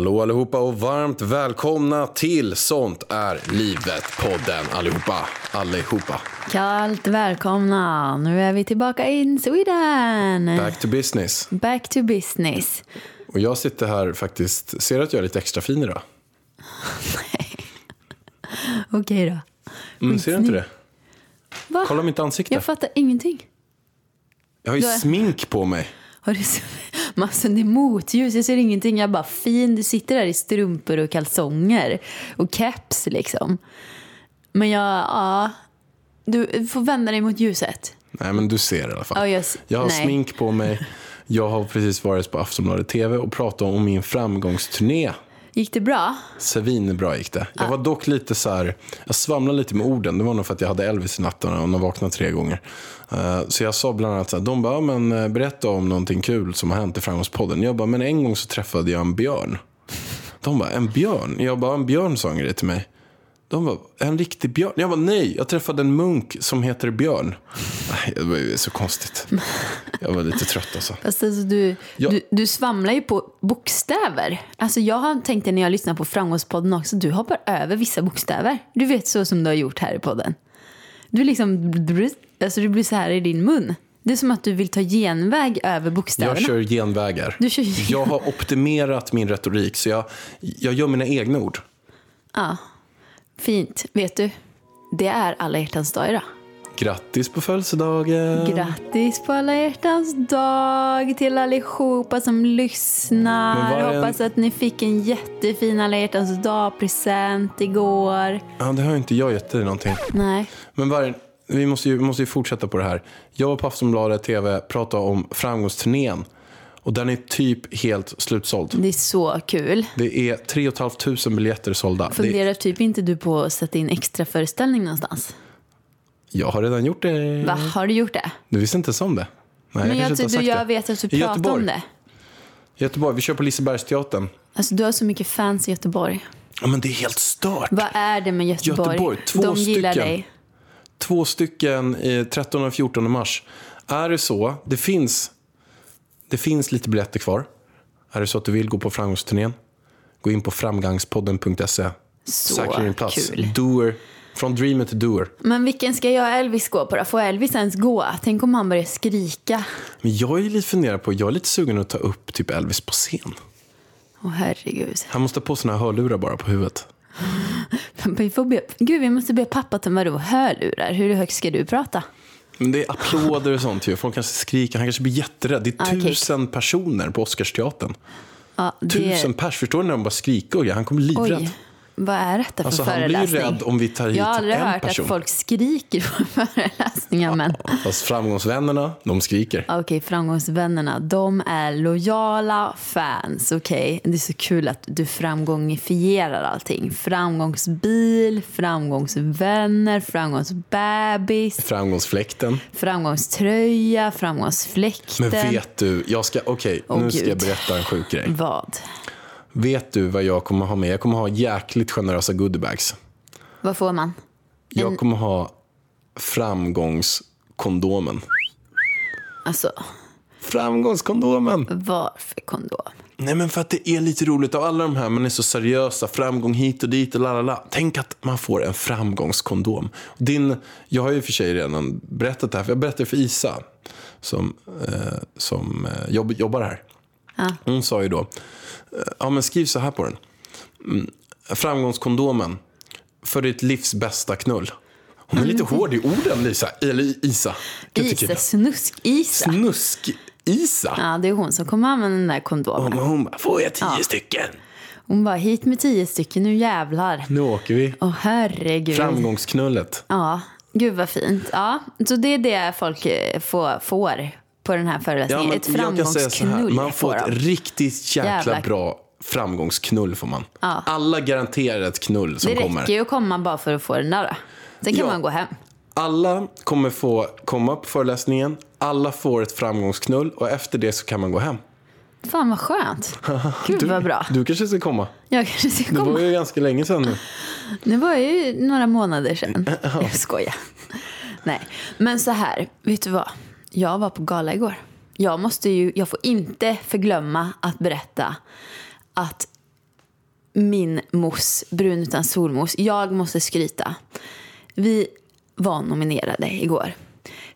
Hallå allihopa och varmt välkomna till Sånt är livet-podden allihopa. Allihopa. Kallt välkomna! Nu är vi tillbaka in Sweden! Back to business. Back to business. Och jag sitter här faktiskt, ser du att jag är lite extra fin idag? Okej då. Mm, ser du inte det? Va? Kolla mitt ansikte. Jag fattar ingenting. Jag har ju är- smink på mig. Har du så... Massa det är motljus, jag ser ingenting. Jag bara fin, du sitter där i strumpor och kalsonger och keps liksom. Men jag, ja. Du får vända dig mot ljuset. Nej men du ser i alla fall. Ja, jag jag har nej. smink på mig. Jag har precis varit på Aftonbladet TV och pratat om min framgångsturné. Gick det bra? Svinbra gick det. Jag var dock lite så här, jag svamlade lite med orden. Det var nog för att jag hade Elvis i natten och man vaknade tre gånger. Eh, så jag sa bland annat så här, de bara, men eh, berätta om någonting kul som har hänt i Framgångspodden. Jag bara, men en gång så träffade jag en björn. De bara, en björn? Jag bara, en björn sa en grej till mig. De bara, en riktig björn? Jag bara, nej, jag träffade en munk som heter Björn. Det var ju så konstigt. Jag var lite trött alltså. Fast alltså du, Ja. du, du svamlar ju på bokstäver. Alltså jag har tänkt det när jag lyssnar på Framgångspodden också. Du hoppar över vissa bokstäver. Du vet så som du har gjort här i podden. Du liksom, alltså du blir så här i din mun. Det är som att du vill ta genväg över bokstäverna. Jag kör genvägar. Du kör gen- Jag har optimerat min retorik, så jag, jag gör mina egna ord. Ja, fint. Vet du, det är alla hjärtans dag idag. Grattis på födelsedagen! Grattis på alla hjärtans dag till allihopa som lyssnar. en- Hoppas att ni fick en jättefin alla hjärtans dag-present igår. Ja, det har inte jag gett dig någonting. Nej. Men Vargen, vi måste ju, måste ju fortsätta på det här. Jag var på Aftonbladet TV, pratade om framgångsturnén. Och den är typ helt slutsåld. Det är så kul. Det är 3 500 biljetter sålda. Det, Funderar typ inte du på att sätta in extra föreställning någonstans? jag har redan gjort det. Va, har du gjort det? Du visste inte om det? Nej, Men jag, inte du, jag det. vet att du Göteborg. om det. Göteborg, vi kör på Lisebergsteatern. Alltså du har så mycket fans i Göteborg. Ja, men det är helt stört. Vad är det med Göteborg? Göteborg, två De gillar stycken. dig. Två stycken i 13 och 14 mars. Är det så, det finns, det finns lite biljetter kvar. Är det så att du vill gå på framgångsturnén, gå in på framgångspodden.se. Så din plats. kul. Doer, från dreamer till doer. Men vilken ska jag och Elvis gå på då? Får Elvis ens gå? Tänk om han börjar skrika. Men jag är lite funderad på, jag är lite sugen att ta upp typ Elvis på scen. Åh herregud. Han måste ha på här hörlurar bara på huvudet. Vi får be, gud, vi måste be pappa ta med hörlurar. Hur högt ska du prata? Men det är applåder och sånt ju. Folk kanske skriker, han kanske blir jätterädd. Det är Ah, tusen personer på Oscarsteatern. Ja, det... Tusen pers, förstår ni när de bara skriker och grejer? Han kommer livrädd. Oj, vad är detta för Alltså, han blir föreläsning? rädd om vi tar hit Jag har aldrig hört person. att folk skriker på föreläsningar. Men... Fast framgångsvännerna, de skriker. Okej, framgångsvännerna, de är lojala fans. Okej, det är så kul att du framgångifierar allting. Framgångsbil, framgångsvänner, framgångsbebis, Framgångsfläkten. framgångströja, framgångsfläkten. Men vet du, jag ska, okej, Åh, nu ska jag Gud. berätta en sjuk grej. Vad? Vet du vad jag kommer ha med? Jag kommer ha jäkligt generösa goodiebags. Vad får man? Jag kommer ha framgångskondomen. Alltså, Framgångskondomen! varför kondom? Nej men för att det är lite roligt av alla de här, man är så seriösa, framgång hit och dit och lalala. Tänk att man får en framgångskondom. Din, jag har ju för sig redan berättat det här, för jag berättade för Isa som, eh, som eh, jobb, jobbar här. Ja. Hon sa ju då, eh, ja men skriv så här på den. Mm, framgångskondomen för ditt livs bästa knull. Hon är lite hård i orden Lisa, eller Isa. Isa, snusk-Isa. Snusk-Isa. Ja, det är hon som kommer använda den där kondomen. Och hon bara, får jag tio stycken? Hon bara, hit med tio stycken, nu jävlar. Nu åker vi. Åh herregud. Framgångsknullet. Ja, Gud vad fint. Ja, så det är det folk eh, får, får på den här föreläsningen. Ett så här, framgångsknull man får ett riktigt jäkla Jävlar. bra framgångsknull får man. Alla garanterar ett knull som Det kommer. räcker ju att komma bara för att få den där då. Sen kan Ja. man gå hem. Alla kommer få komma på föreläsningen, alla får ett framgångsknull och efter det så kan man gå hem. Fan vad skönt. Gud vad bra. Du kanske ska komma. Jag kanske ska Det komma. var ju ganska länge sedan nu. Det var ju några månader sedan. Jag skojar. Nej, men så här. Vet du vad? Jag var på gala igår. Jag måste ju, jag får inte förglömma att berätta att min mousse, brun utan solmos, jag måste skryta. Vi var nominerade igår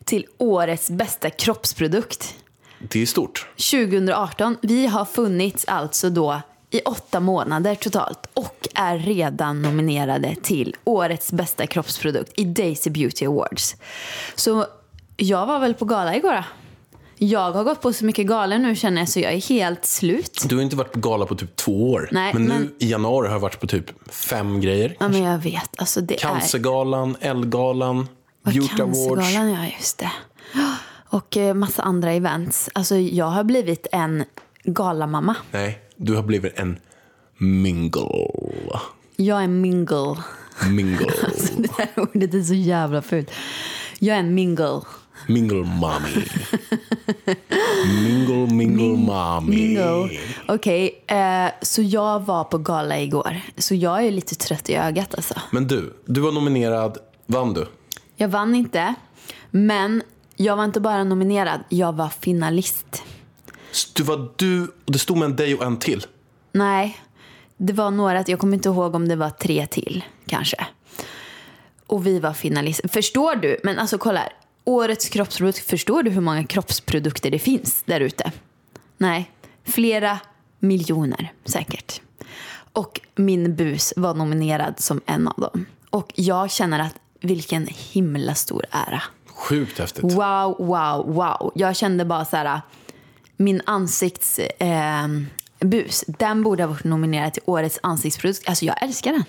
till årets bästa kroppsprodukt. Det är stort. 2018. Vi har funnits alltså då i åtta månader totalt och är redan nominerade till årets bästa kroppsprodukt i Daisy Beauty Awards. Så jag var väl på gala igår då. Jag har gått på så mycket galor nu känner jag så jag är helt slut. Du har inte varit på gala på typ två år. Nej, men nu men- i januari har jag varit på typ fem grejer. Ja men jag vet, alltså det är... Cancergalan, Elgalan, Beauty Awards. Cancergalan, ja just det. Och eh, massa andra events. Alltså jag har blivit en galamamma. Nej, du har blivit en mingle. Jag är mingle. Mingle. Det här ordet är så jävla fult. Jag är en mingle. Mingle mommy. Mingle, mingle mommy. Mingle. Okej, eh, så jag var på gala igår. Så jag är lite trött i ögat alltså. Men du, du var nominerad. Vann du? Jag vann inte, men jag var inte bara nominerad, jag var finalist. Du var du och det stod med en dig och en till. Nej, det var några, jag kommer inte ihåg om det var tre till kanske. Och vi var finalister. Förstår du? Men alltså kolla här. Årets kroppsprodukt, förstår du hur många kroppsprodukter det finns där ute? Nej, flera miljoner säkert. Och min bus var nominerad som en av dem. Och jag känner att vilken himla stor ära. Sjukt häftigt. Wow, wow, wow. Jag kände bara så här, min ansikts... Eh, bus, den borde ha varit nominerad till årets ansiktsprodukt. Alltså jag älskar den.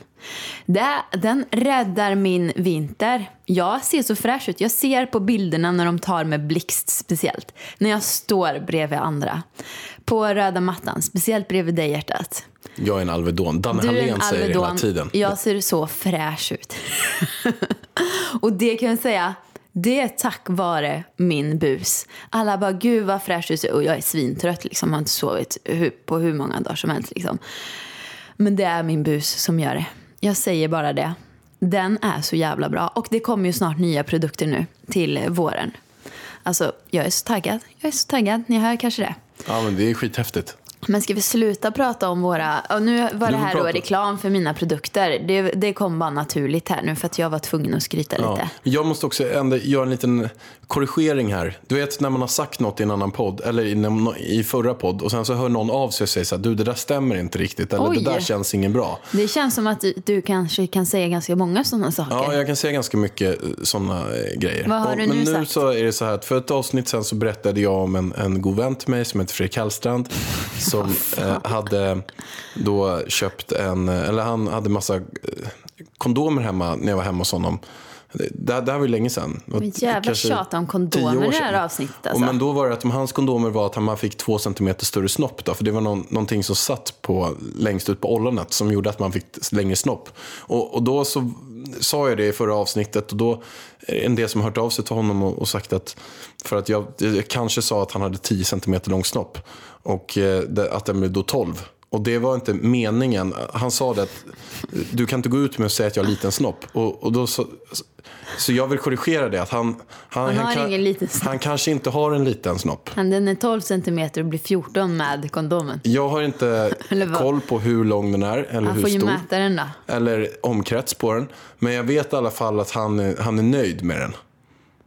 Det, den räddar min vinter. Jag ser så fräsch ut. Jag ser på bilderna när de tar med blixt speciellt. När jag står bredvid andra. På röda mattan, speciellt bredvid dig hjärtat. Jag är en Alvedon. Danne Du Hallén säger det hela tiden. Jag ser så fräsch ut. och det kan jag säga, det är tack vare min bus. Alla bara, gud vad fräsch du ser Och jag är svintrött liksom. Har inte sovit på hur många dagar som helst liksom. Men det är min bus som gör det. Jag säger bara det. Den är så jävla bra. Och det kommer ju snart nya produkter nu till våren. Alltså, jag är så taggad. Jag är så taggad. Ni hör kanske det. Ja, men det är skithäftigt. Men ska vi sluta prata om våra... Och nu var det här då reklam för mina produkter. Det, det kom bara naturligt här nu för att jag var tvungen att skryta Ja. lite. Jag måste också ändå göra en liten korrigering här. Du vet när man har sagt något i en annan podd, eller i, i förra podd, och sen så hör någon av sig och säger så här, du det där stämmer inte riktigt, eller Oj. det där känns ingen bra. Det känns som att du, du kanske kan säga ganska många sådana saker. Ja, jag kan säga ganska mycket sådana grejer. Vad har Och- du Men nu nu sagt? så är det så här att för ett avsnitt sen så berättade jag om en, en god vän till mig som heter Fredrik Hellstrand. Som eh, hade då köpt en, eller han hade massa eh, kondomer hemma när jag var hemma hos honom. Det, det här var ju länge sedan. Men jävla tjat om kondomer i det här avsnittet, Och alltså. men då var det att hans kondomer var att han fick två centimeter större snopp. Då, för det var någon, någonting som satt på, längst ut på ollonet som gjorde att man fick längre snopp. Och, och då så sa jag det i förra avsnittet och då en del som har hört av sig till honom och, och sagt att för att jag, jag kanske sa att han hade 10 cm lång snopp och eh, att den blev då 12. Och det var inte meningen. Han sa det att du kan inte gå ut med att säga att jag har liten snopp. Och, och då så, så jag vill korrigera det. Att han, han, Han har kan, han kanske inte har en liten snopp. Den är 12 centimeter och blir 14 med kondomen. Jag har inte koll på hur lång den är eller Han hur får ju mäta den då. Eller omkrets på den. Men jag vet i alla fall att han han är nöjd med den.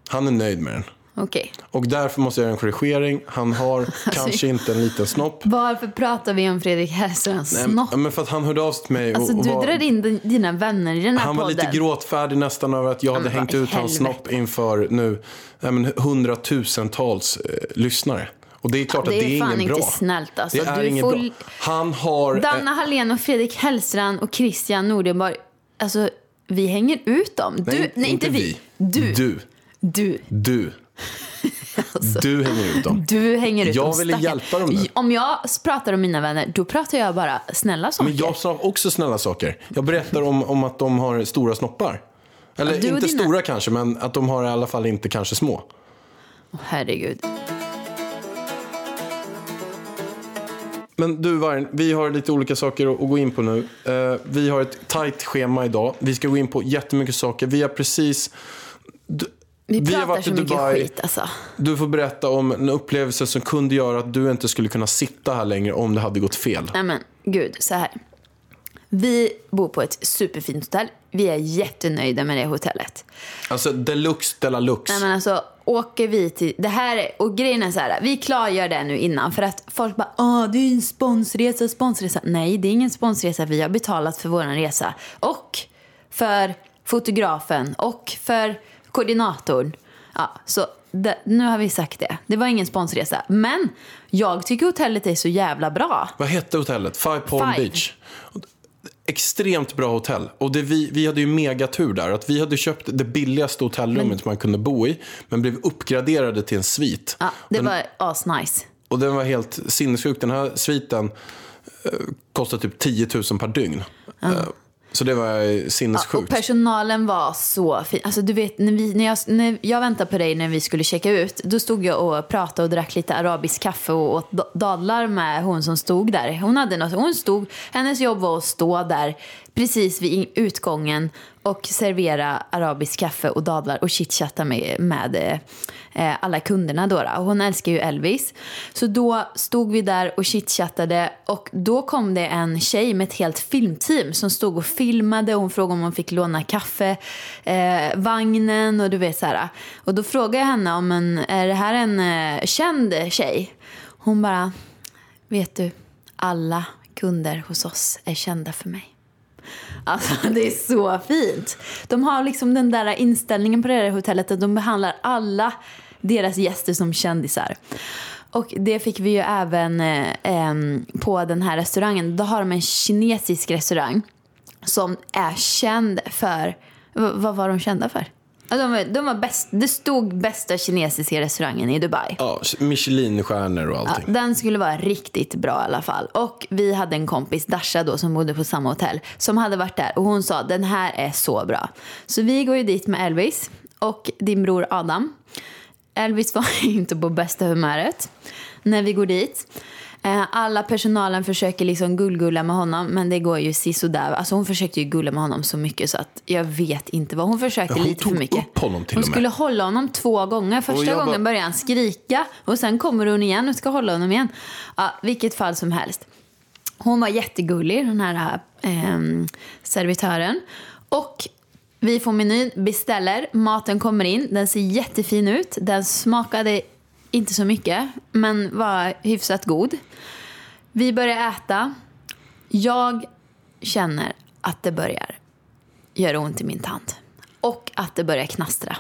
Han är nöjd med den. Okej. Och därför måste jag göra en korrigering. Han har Alltså, kanske inte en liten snopp. Varför pratar vi om Fredrik Hellstrands Nej, snopp? Men för att han hörde av sig till mig. Alltså och, och du var, drar in din- dina vänner i den här han var podden. lite gråtfärdig nästan över att jag hade hängt ut hans snopp inför nu nej, men hundratusentals eh, lyssnare. Och det är klart Det att det är är fan inte bra. snällt, alltså. Det är Du inget får- bra. Han har... eh, Danna Hallén och Fredrik Hellstrand och Christian Nordenborg. Alltså, vi hänger ut dem. du, nej, inte vi. Du. Du. Du. Du. Du hänger ut dem. Du hänger ut Jag dem. ville stackarn. hjälpa dem där. Om jag pratar om mina vänner, då pratar jag bara snälla saker. Men jag sa också snälla saker. Jag berättar om, om att de har stora snoppar. Eller Ja, inte dina- stora kanske, men att de har i alla fall inte kanske små. Åh, Herregud. Men du Vargen, vi har lite olika saker att, att gå in på nu. Eh, vi har ett tajt schema idag. Vi ska gå in på jättemycket saker. Vi har precis... Vi, Vi har pratar varit så i mycket Dubai. skit alltså. du får berätta om en upplevelse som kunde göra att du inte skulle kunna sitta här längre om det hade gått fel. Nej men gud, så här. Vi bor på ett superfint hotell. Vi är jättenöjda med det hotellet. Alltså deluxe de la lux. Nej men alltså, åker vi till... Det här är, och grejen är så här, vi klargör det nu innan för att folk bara Åh, det är en sponsresa, sponsresa. Nej, det är ingen sponsresa. Vi har betalat för vår resa. Och för fotografen och för koordinatorn. Ja, så det, nu har vi sagt det. Det var ingen sponsresa. Men jag tycker hotellet är så jävla bra. Vad hette hotellet? Five Palm Five. Beach. Extremt bra hotell. Och det vi, vi hade ju megatur där. Att vi hade köpt det billigaste hotellrummet man kunde bo i. Men blev uppgraderade till en svit. Ja, det var asnice. Och den var helt sinnessjuk. Den här sviten eh, kostade typ 10 000 per dygn. Eh, så det var eh, Och sinnessjukt. personalen var så fin. Alltså du vet, när, vi, när, jag, när jag väntade på dig när vi skulle checka ut, då stod jag och pratade och drack lite arabisk kaffe och åt dadlar med hon som stod där. Hon, hade något, hon stod, hennes jobb var att stå där precis vid utgången och servera arabisk kaffe och dadlar och chitchatta med, med eh, alla kunderna. Då, då. Och Hon älskar ju Elvis. Så då stod vi där och chitchattade och då kom det en tjej med ett helt filmteam som stod och filmade och hon frågade om hon fick låna kaffe, eh, vagnen och du vet så här. Och då frågade jag henne om en, är det här en eh, känd tjej? Hon bara, vet du, alla kunder hos oss är kända för mig. Alltså det är så fint. De har liksom den där inställningen på det här hotellet att de behandlar alla deras gäster som kändisar. Och det fick vi ju även eh, på den här restaurangen. Då har de en kinesisk restaurang som är känd för... v- vad var de kända för? Ja, De var, de var bäst, det stod bästa kinesiska restaurangen i Dubai. Ja, Michelinstjärnor och Ja, allting. den skulle vara riktigt bra i alla fall. Och vi hade en kompis, Dasha då, som bodde på samma hotell, som hade varit där och hon sa den här är så bra. Så vi går ju dit med Elvis och din bror Adam. Elvis var inte på bästa humöret när vi går dit. Eh, Alla personalen försöker liksom gullgulla med honom men det går ju sisådär. Alltså hon försökte ju gulla med honom så mycket så att jag vet inte vad. Hon försökte hon lite för tog mycket. upp honom till hon och med. skulle hålla honom två gånger. Första jag gången bara- började han skrika och sen kommer hon igen och ska hålla honom igen. Ja, vilket fall som helst. Hon var jättegullig, den här ehm, servitören. Och vi får menyn, beställer, maten kommer in, den ser jättefin ut. Den smakade inte så mycket, men var hyfsat god. Vi börjar äta. Jag känner att det börjar göra ont i min tand. Och att det börjar knastra.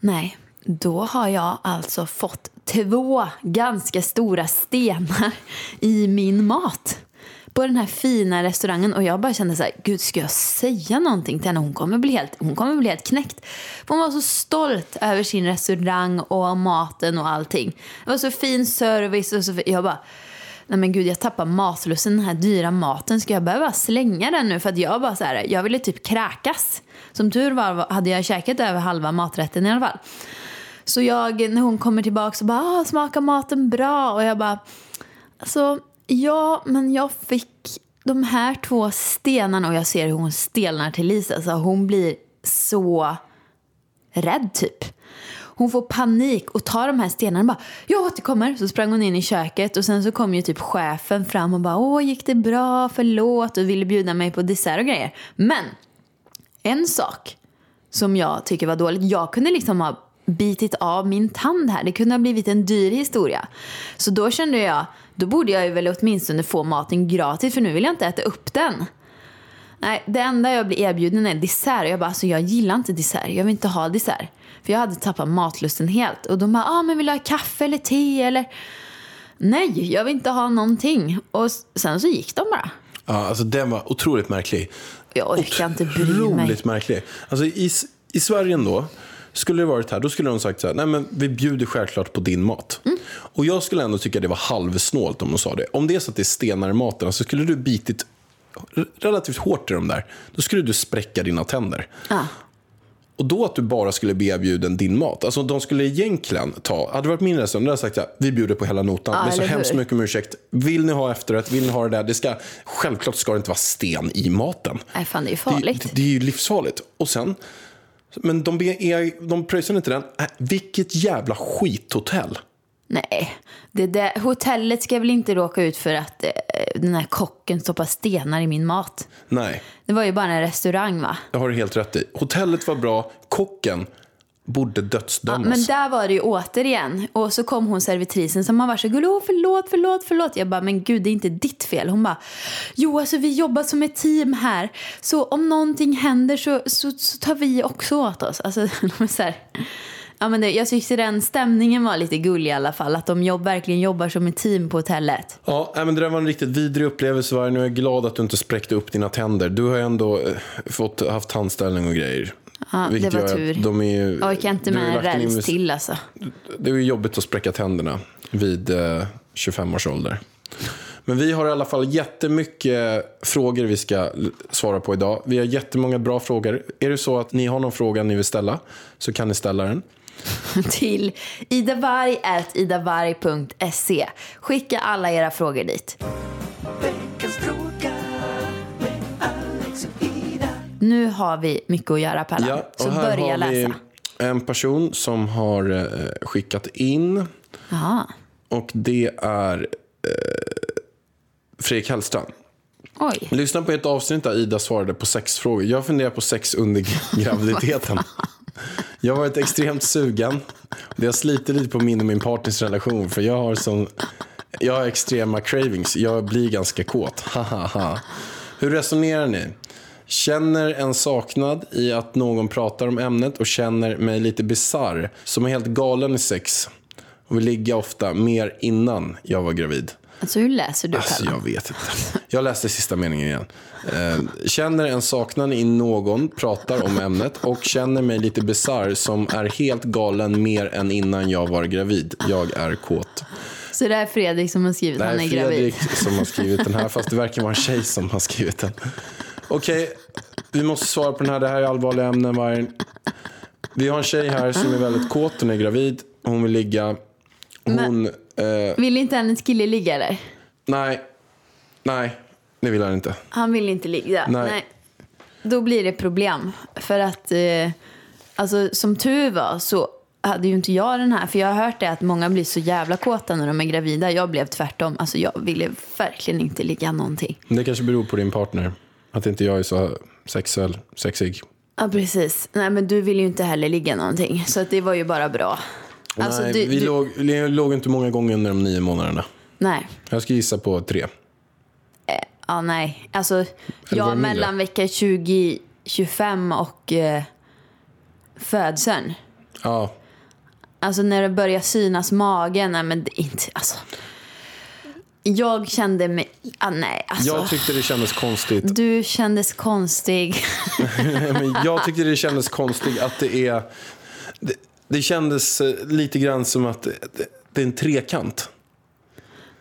Nej, då har jag alltså fått två ganska stora stenar i min mat. På den här fina restaurangen och jag bara kände så här, gud ska jag säga någonting till henne? Hon kommer bli helt, hon kommer bli helt knäckt. För Hon var så stolt över sin restaurang och maten och allting. Det var så fin service och så jag bara, nej men gud jag tappar matlusten, den här dyra maten. Ska jag behöva slänga den nu? För att jag bara så här, jag ville typ kräkas. Som tur var hade jag käkat över halva maträtten i alla fall. Så jag, när hon kommer tillbaka så bara, ah, smakar maten bra? Och jag bara, alltså ja, men jag fick de här två stenarna och jag ser hur hon stelnar till Lisa. Alltså hon blir så rädd typ. Hon får panik och tar de här stenarna och bara “jag återkommer”. Så sprang hon in i köket och sen så kom ju typ chefen fram och bara “åh, gick det bra? Förlåt” och ville bjuda mig på dessert och grejer. Men en sak som jag tycker var dåligt, jag kunde liksom ha bitit av min tand här. Det kunde ha blivit en dyr historia. Så då kände jag, då borde jag ju väl åtminstone få maten gratis för nu vill jag inte äta upp den. Nej, det enda jag blir erbjuden är dessert. Och jag bara, alltså jag gillar inte dessert. Jag vill inte ha dessert. För jag hade tappat matlusten helt. Och de bara, ah, men vill du ha kaffe eller te eller? Nej, jag vill inte ha någonting. Och sen så gick de bara. Ja, alltså den var otroligt märklig. Jag orkar inte bry mig. Otroligt märklig. Alltså i, i Sverige ändå, skulle det varit här, då skulle de sagt så här, nej men vi bjuder självklart på din mat. Mm. Och jag skulle ändå tycka det var halvsnålt om de sa det. Om det är så att det är stenar i maten, så skulle du bitit relativt hårt i de där, då skulle du spräcka dina tänder. Ja. Och då att du bara skulle be erbjuden din mat. Alltså de skulle egentligen ta, hade det varit min restaurang, då hade jag sagt så här, vi bjuder på hela notan. Ja, men så hemskt mycket om ursäkt. Vill ni ha efterrätt, vill ni ha det där, det ska, självklart ska det inte vara sten i maten. Nej, fan det är ju Det, farligt. det, det är ju livsfarligt. Och sen, men de, är, de pröjsar inte den. Äh, vilket jävla skithotell. Nej, det där, hotellet ska väl inte råka ut för att eh, den här kocken stoppar stenar i min mat. Nej, Det var ju bara en restaurang va? det har du helt rätt i. Hotellet var bra, kocken borde Ja, dödsdömas. men där var det ju återigen. Och så kom hon servitrisen som var så gullig. Åh, förlåt, förlåt, förlåt. Jag bara, men gud, det är inte ditt fel. Hon bara, jo, alltså vi jobbar som ett team här. Så om någonting händer så, så, så tar vi också åt oss. Alltså, så här. Ja, men det, jag tyckte den stämningen var lite gullig i alla fall. Att de jobb, verkligen jobbar som ett team på hotellet. Ja, men det där var en riktigt vidrig upplevelse. Vargen. Jag är glad att du inte spräckte upp dina tänder. Du har ändå eh, fått, haft tandställning och grejer. Ja, det Vilket var gör att tur. De är ju, Jag orkar inte med en räls invest- till alltså. Det är ju jobbigt att spräcka tänderna vid eh, 25 års ålder. Men vi har i alla fall jättemycket frågor vi ska svara på idag. Vi har jättemånga bra frågor. Är det så att ni har någon fråga ni vill ställa så kan ni ställa den. till idavarg.idavarg.se. Skicka alla era frågor dit. Nu har vi mycket att göra Pallan. Ja, så börja har vi läsa. en person som har eh, skickat in Jaha. och det är eh, Fredrik Hellstrand. Oj. Lyssna på ett avsnitt där Ida svarade på sex frågor. Jag funderar på sex under graviditeten. Jag har varit extremt sugen. Det har slitit lite på min och min partners relation. För jag har, sån, jag har extrema cravings. Jag blir ganska kåt. Hahaha. Hur resonerar ni? Känner en saknad i att någon pratar om ämnet och känner mig lite bizarr. Som är helt galen i sex. Och vill ligga ofta mer innan jag var gravid. Alltså hur läser du Alltså, jag vet inte. Jag läste sista meningen igen. Eh, känner en saknad i någon, pratar om ämnet och känner mig lite bizarr som är helt galen mer än innan jag var gravid. Jag är kåt. Så det är Fredrik som har skrivit här han är är gravid. Fredrik som har skrivit den här, fast det verkar vara en tjej som har skrivit den. Okej, vi måste svara på den här. Det här är allvarliga ämnen. Vargen. Vi har en tjej här som är väldigt kåt. Hon är gravid. Hon vill ligga. Hon... Eh, Vill inte hennes kille ligga eller? nej. Nej, det vill han inte. Han vill inte ligga. Nej. Då blir det problem. För att, eh, alltså som tur var så hade ju inte jag den här. För jag har hört det att många blir så jävla kåta när de är gravida. Jag blev tvärtom. Alltså jag ville verkligen inte ligga någonting. Det kanske beror på din partner. Att inte jag är så sexuell, sexig. Ja, precis. Nej, men du vill ju inte heller ligga någonting. Så att det var ju bara bra. Alltså, Nej, du, vi du, Låg, vi låg inte många gånger under de nio månaderna. Nej. Jag ska gissa på tre. Ja, nej. Alltså, var ja, det mindre? mellan vecka 20, 25 och eh, födseln. Ja, Alltså när det börjar synas magen, nej men det är inte, alltså. Jag kände mig, ah, nej alltså. jag tyckte det kändes konstigt. Du kändes konstig. Men jag tyckte det kändes konstigt att det är... Det, det kändes eh, lite grann som att det, det är en trekant.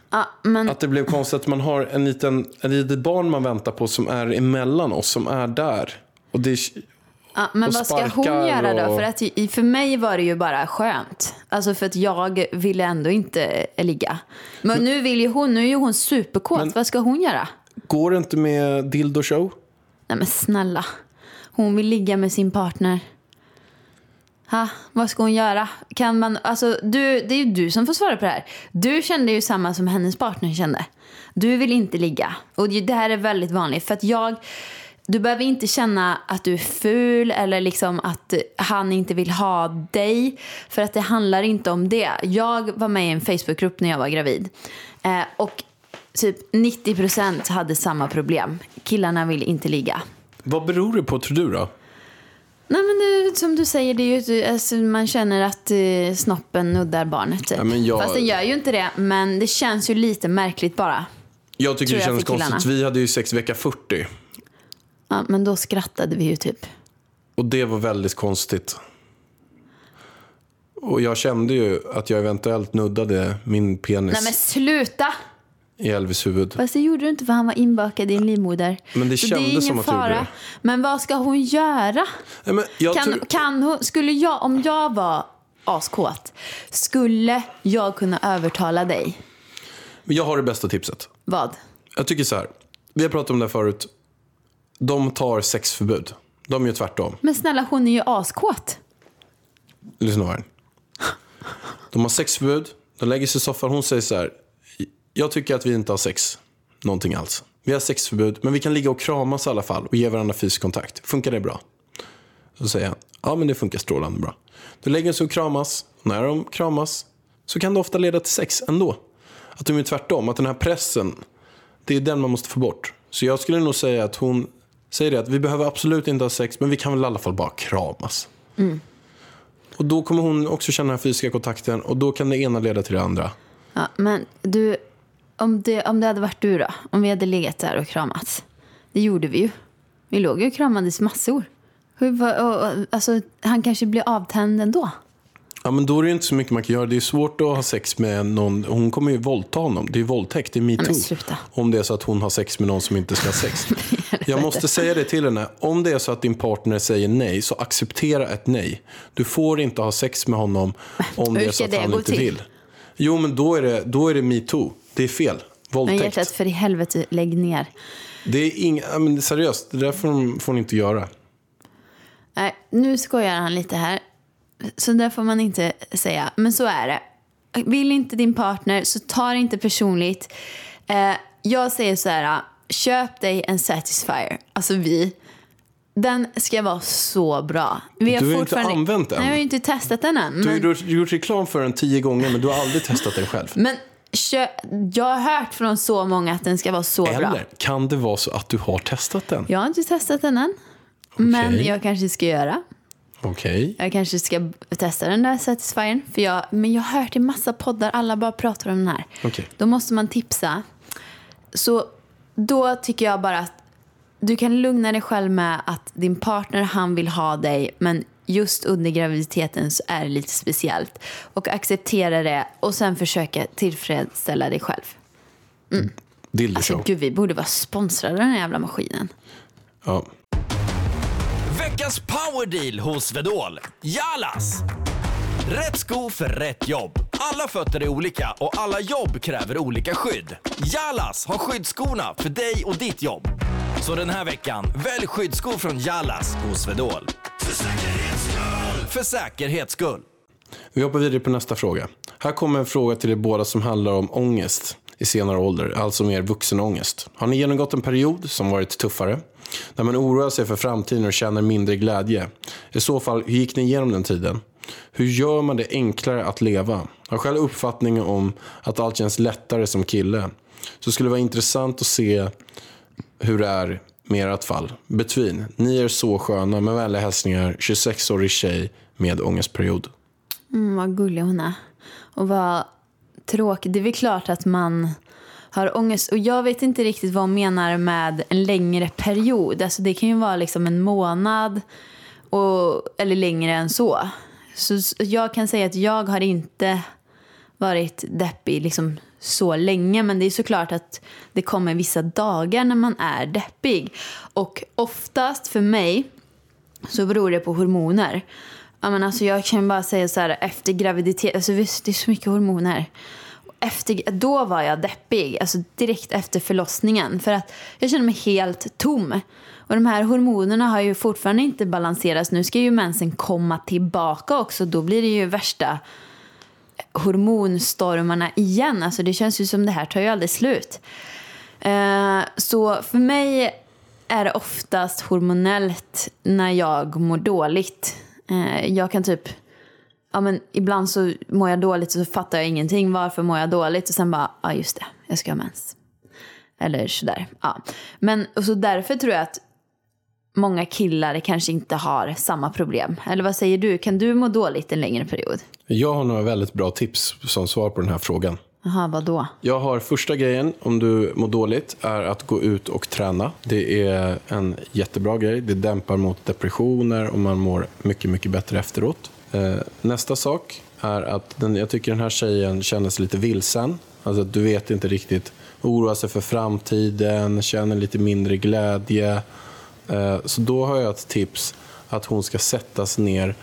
Ja, men Att det blev konstigt att man har en liten, en litet barn man väntar på som är emellan oss, som är där. Och det, Ja, men vad ska hon göra då? och- För, att, för mig var det ju bara skönt. Alltså för att jag ville ändå inte ligga. Men, nu vill ju hon, nu är ju hon superkåt. Men- vad ska hon göra? går det inte med dildo show? Nej men snälla. Hon vill ligga med sin partner. Ha, vad ska hon göra? Kan man, alltså, du, det är ju du som får svara på det här. Du kände ju samma som hennes partner kände. Du vill inte ligga. Och det det här är väldigt vanligt. För att jag, du behöver inte känna att du är ful eller liksom att han inte vill ha dig. För att det handlar inte om det. Jag var med i en Facebookgrupp när jag var gravid. Eh, och typ 90% hade samma problem. Killarna vill inte ligga. Vad beror det på tror du då? Nej men det, som du säger, det är ju, alltså, man känner att eh, snoppen nuddar barnet. Typ. Ja, jag- Fast den gör ju inte det, men det känns ju lite märkligt bara. Jag tycker det känns konstigt. Vi hade ju sex vecka 40. Ja, men då skrattade vi ju typ. Och det var väldigt konstigt. Och jag kände ju att jag eventuellt nuddade min penis Nej men sluta! i Elvis huvud. Fast det gjorde du inte för han var inbakad i din livmoder. Men det kändes är ingen som att gjorde fara. det. Men vad ska hon göra? Nej, Kan, kan hon, skulle jag, om jag var askåt, skulle jag kunna övertala dig? jag har det bästa tipset. Vad? Jag tycker så här. Vi har pratat om det här förut. De tar sexförbud. De gör tvärtom. Men snälla, hon är ju askåt. Lyssna här. De har sexförbud. De lägger sig i soffan. Hon säger så här. Jag tycker att vi inte har sex. Någonting alls. Vi har sexförbud. Men vi kan ligga och kramas i alla fall. Och ge varandra fysisk kontakt. Funkar det bra? Så säger han. Ja men det funkar strålande bra. Då lägger de sig och kramas. När de kramas. Så kan det ofta leda till sex ändå. Att de är tvärtom. Att den här pressen. Det är den man måste få bort. Så jag skulle nog säga att hon säger det. Att vi behöver absolut inte ha sex. Men vi kan väl i alla fall bara kramas. Och då kommer hon också känna den fysiska kontakten och då kan det ena leda till det andra. Ja, men du, om det, om det hade varit du då? Om vi hade legat där och kramats. Det gjorde vi ju. Vi låg ju och kramades massor. Hur, och, och, alltså, han kanske blir avtänd ändå. Ja men då är det inte så mycket man kan göra. Det är svårt att ha sex med någon. Hon kommer ju våldta honom. Det är våldtäkt, det är metoo. men. Om det är så att hon har sex med någon som inte ska ha sex. Jag måste säga det till henne. Om det är så att din partner säger nej, så acceptera ett nej. Du får inte ha sex med honom om det är så att han inte vill. Jo men då är det, då är det metoo. Det är fel. Men Våldtäkt. hjärtat, för i helvete, lägg ner. Det är inga, men seriöst, det där får hon, får hon inte göra. Nej, nu skojar han lite här. Så det får man inte säga. Men så är det. Vill inte din partner så ta det inte personligt. Eh, jag säger så här. Köp dig en Satisfyer. Alltså vi. Den ska vara så bra. Vi Du har inte fortfarande- använt den. Nej, jag har inte testat den än. Du har Men, gjort reklam för den tio gånger men du har aldrig testat den själv. men kö, jag har hört från så många att den ska vara så bra. Eller kan det vara så att du har testat den? Jag har inte testat den än. Men Okej. jag kanske ska göra. Okej. Jag kanske ska testa den där Satisfyern. För jag, men jag har hört i massa poddar, alla bara pratar om den här. Okej. Då måste man tipsa. Så då tycker jag bara att du kan lugna dig själv med att din partner, han vill ha dig. Men just under graviditeten så är det lite speciellt. Och acceptera det och sen försöka tillfredsställa dig själv. Dildo Alltså show. gud, vi borde vara sponsrade av den här jävla maskinen. Ja. Veckans powerdeal hos Swedol. Jalas! Rätt sko för rätt jobb. Alla fötter är olika och alla jobb kräver olika skydd. Jalas har skyddsskorna för dig och ditt jobb. Så den här veckan, välj skyddsskor från Jalas hos Swedol. För säkerhets skull! För säkerhets skull. Vi hoppar vidare på nästa fråga. Här kommer en fråga till er båda som handlar om ångest i senare ålder, alltså mer vuxenångest. Har ni genomgått en period som varit tuffare? Där man oroar sig för framtiden och känner mindre glädje? I så fall, hur gick ni igenom den tiden? Hur gör man det enklare att leva? Jag har själv uppfattningen om att allt känns lättare som kille. Så skulle det vara intressant att se hur det är med ert fall. Between, ni är så sköna med vänliga hälsningar, 26-årig tjej med ångestperiod. Mm, vad gullig hon är. Och vad tråkigt. Det är väl klart att man har ångest. Och jag vet inte riktigt vad hon menar med en längre period. Alltså det kan ju vara liksom en månad och, eller längre än så. Så jag kan säga att jag har inte varit deppig liksom så länge. Men det är såklart att det kommer vissa dagar när man är deppig. Och oftast för mig så beror det på hormoner. Ja, men alltså jag kan bara säga så här, efter graviditet, alltså visst, det är så mycket hormoner. Efter, då var jag deppig, alltså direkt efter förlossningen. För att jag kände mig helt tom. Och de här hormonerna har ju fortfarande inte balanserats. Nu ska ju mensen komma tillbaka också. Då blir det ju värsta hormonstormarna igen. Alltså det känns ju som det här tar ju aldrig slut. Eh, så för mig är det oftast hormonellt när jag mår dåligt. Eh, jag kan typ... Ja, men ibland så mår jag dåligt och så fattar jag ingenting. Varför mår jag dåligt? Och sen bara, ja just det, jag ska ha mens. Eller sådär. Ja. Men och så därför tror jag att många killar kanske inte har samma problem. Eller vad säger du? Kan du må dåligt en längre period? Jag har några väldigt bra tips som svar på den här frågan. Jaha, vadå? Jag har första grejen, om du mår dåligt, är att gå ut och träna. Det är en jättebra grej. Det dämpar mot depressioner och man mår mycket, mycket bättre efteråt. Eh, nästa sak är att den, jag tycker den här tjejen kändes lite vilsen. Alltså att du vet inte riktigt, oroar sig för framtiden, känner lite mindre glädje. Eh, så då har jag ett tips att hon ska sätta sig ner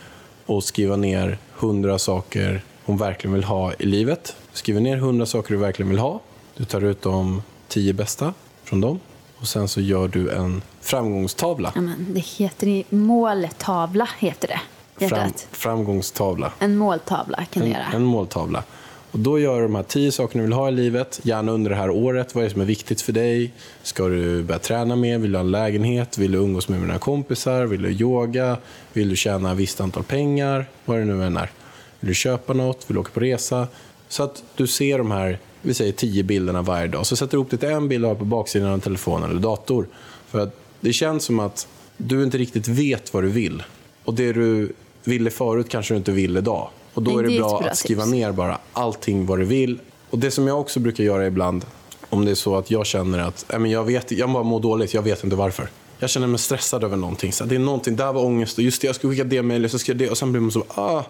och skriva ner hundra saker hon verkligen vill ha i livet. Du skriver ner hundra saker du verkligen vill ha. Du tar ut de tio bästa från dem. Och sen så gör du en framgångstavla. Ja, men det heter ju måltavla, heter det. Fram, framgångstavla. En måltavla kan du En, göra. en måltavla. Och då gör du de här tio sakerna du vill ha i livet, gärna under det här året. Vad är det som är viktigt för dig? Ska du börja träna mer? Vill du ha en lägenhet? Vill du umgås med dina kompisar? Vill du yoga? Vill du tjäna ett visst antal pengar? Vad det nu än är. Vill du köpa något? Vill du åka på resa? Så att du ser de här, vi säger tio bilderna varje dag. Så sätter du ihop det till en bild och har på baksidan av telefonen eller dator. För att det känns som att du inte riktigt vet vad du vill. Och det du ville förut kanske du inte vill idag. Och då är det bra att skriva ner bara allting vad du vill. Och det som jag också brukar göra ibland, om det är så att jag känner att men jag, vet, jag bara mår dåligt, jag vet inte varför. Jag känner mig stressad över någonting. Så det är någonting, där var ångest och just det, jag skulle skicka det mejlet, så skrev jag det och sen blir man så, ah.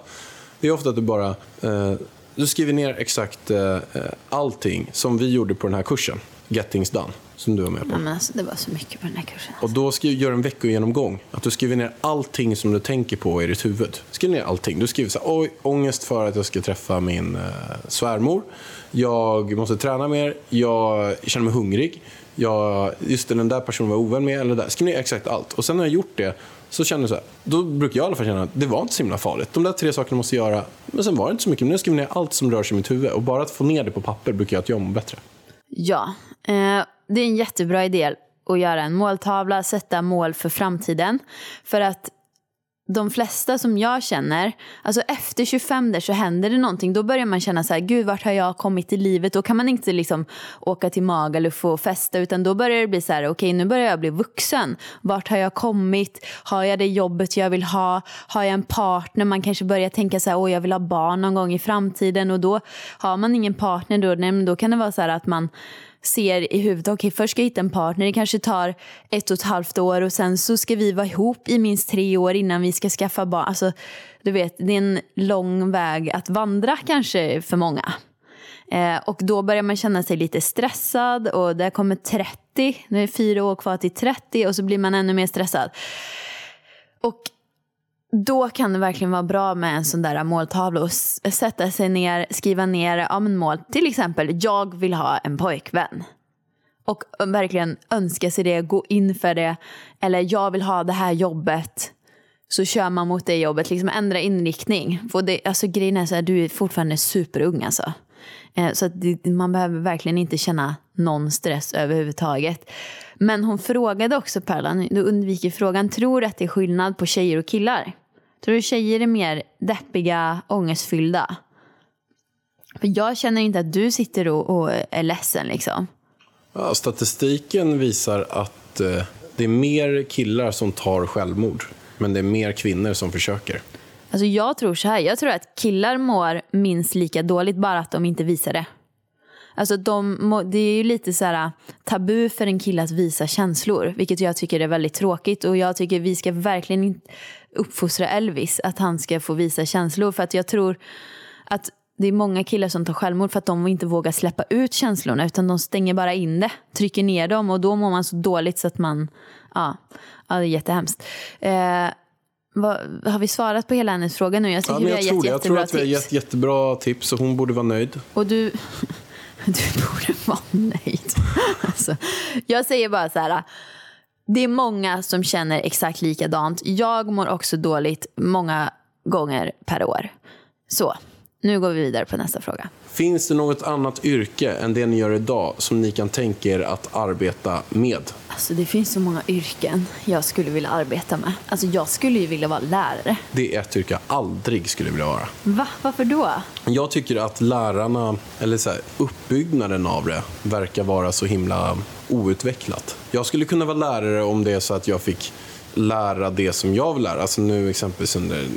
Det är ofta att du bara, eh, du skriver ner exakt eh, allting som vi gjorde på den här kursen, Get Things Done, som du var med på. Ja, men alltså, det var så mycket på den här kursen. Och då ska du göra en veckogenomgång. Att du skriver ner allting som du tänker på i ditt huvud. Skriv ner allting. Du skriver så här, oj, ångest för att jag ska träffa min eh, svärmor. Jag måste träna mer. Jag känner mig hungrig. Jag, just den där personen var ovän med. Eller där. Skriv ner exakt allt. Och sen när jag gjort det så känner jag så här, då brukar jag i alla fall känna att det var inte så himla farligt. De där tre sakerna måste jag göra. Men sen var det inte så mycket. Men nu skriver jag ner allt som rör sig i mitt huvud. Och bara att få ner det på papper brukar jag att jag mår bättre. Ja, eh, det är en jättebra idé att göra en måltavla, sätta mål för framtiden. För att de flesta som jag känner, alltså efter 25 där så händer det någonting. Då börjar man känna så här, gud vart har jag kommit i livet? Då kan man inte liksom åka till Magaluf och festa utan då börjar det bli så här, okej nu börjar jag bli vuxen. Vart har jag kommit? Har jag det jobbet jag vill ha? Har jag en partner? Man kanske börjar tänka så här, åh jag vill ha barn någon gång i framtiden och då har man ingen partner då, nej, men då kan det vara så här att man ser i huvudet, okej okay, först ska jag hitta en partner, det kanske tar ett och ett halvt år och sen så ska vi vara ihop i minst tre år innan vi ska skaffa barn. Alltså, du vet, det är en lång väg att vandra kanske för många. Eh, och då börjar man känna sig lite stressad och där kommer 30, nu är det fyra år kvar till 30 och så blir man ännu mer stressad. Och då kan det verkligen vara bra med en sån där måltavla och sätta sig ner, skriva ner ja, men mål. Till exempel, jag vill ha en pojkvän. Och verkligen önska sig det, gå in för det. Eller jag vill ha det här jobbet. Så kör man mot det jobbet, liksom ändra inriktning. För det, alltså, grejen är så här, du är fortfarande superung alltså. Eh, så att det, man behöver verkligen inte känna någon stress överhuvudtaget. Men hon frågade också Perlan, du undviker frågan, tror du att det är skillnad på tjejer och killar? Tror du tjejer är mer deppiga, ångestfyllda? För jag känner inte att du sitter och, och är ledsen liksom. Ja, statistiken visar att eh, det är mer killar som tar självmord. Men det är mer kvinnor som försöker. Alltså jag tror så här, jag tror att killar mår minst lika dåligt bara att de inte visar det. Alltså de, det är ju lite så här tabu för en kille att visa känslor, vilket jag tycker är väldigt tråkigt. Och jag tycker vi ska verkligen inte uppfostra Elvis att han ska få visa känslor. För att jag tror att det är många killar som tar självmord för att de inte vågar släppa ut känslorna utan de stänger bara in det, trycker ner dem och då mår man så dåligt så att man, ja, ja det är jättehemskt. Eh, vad, har vi svarat på hela hennes fråga nu? Jag tycker Ja, men vi jag, har tror gett det. jag tror jättebra att vi har gett jättebra tips och hon borde vara nöjd. Och du, du borde vara nöjd. Alltså, jag säger bara så här. Det är många som känner exakt likadant. Jag mår också dåligt många gånger per år. Så, nu går vi vidare på nästa fråga. Finns det något annat yrke än det ni gör idag som ni kan tänka er att arbeta med? Alltså det finns så många yrken jag skulle vilja arbeta med. Alltså jag skulle ju vilja vara lärare. Det är ett yrke jag aldrig skulle vilja vara. Va? Varför då? Jag tycker att lärarna, eller så här, uppbyggnaden av det, verkar vara så himla outvecklat. Jag skulle kunna vara lärare om det är så att jag fick lära det som jag vill lära. Alltså nu exempelvis under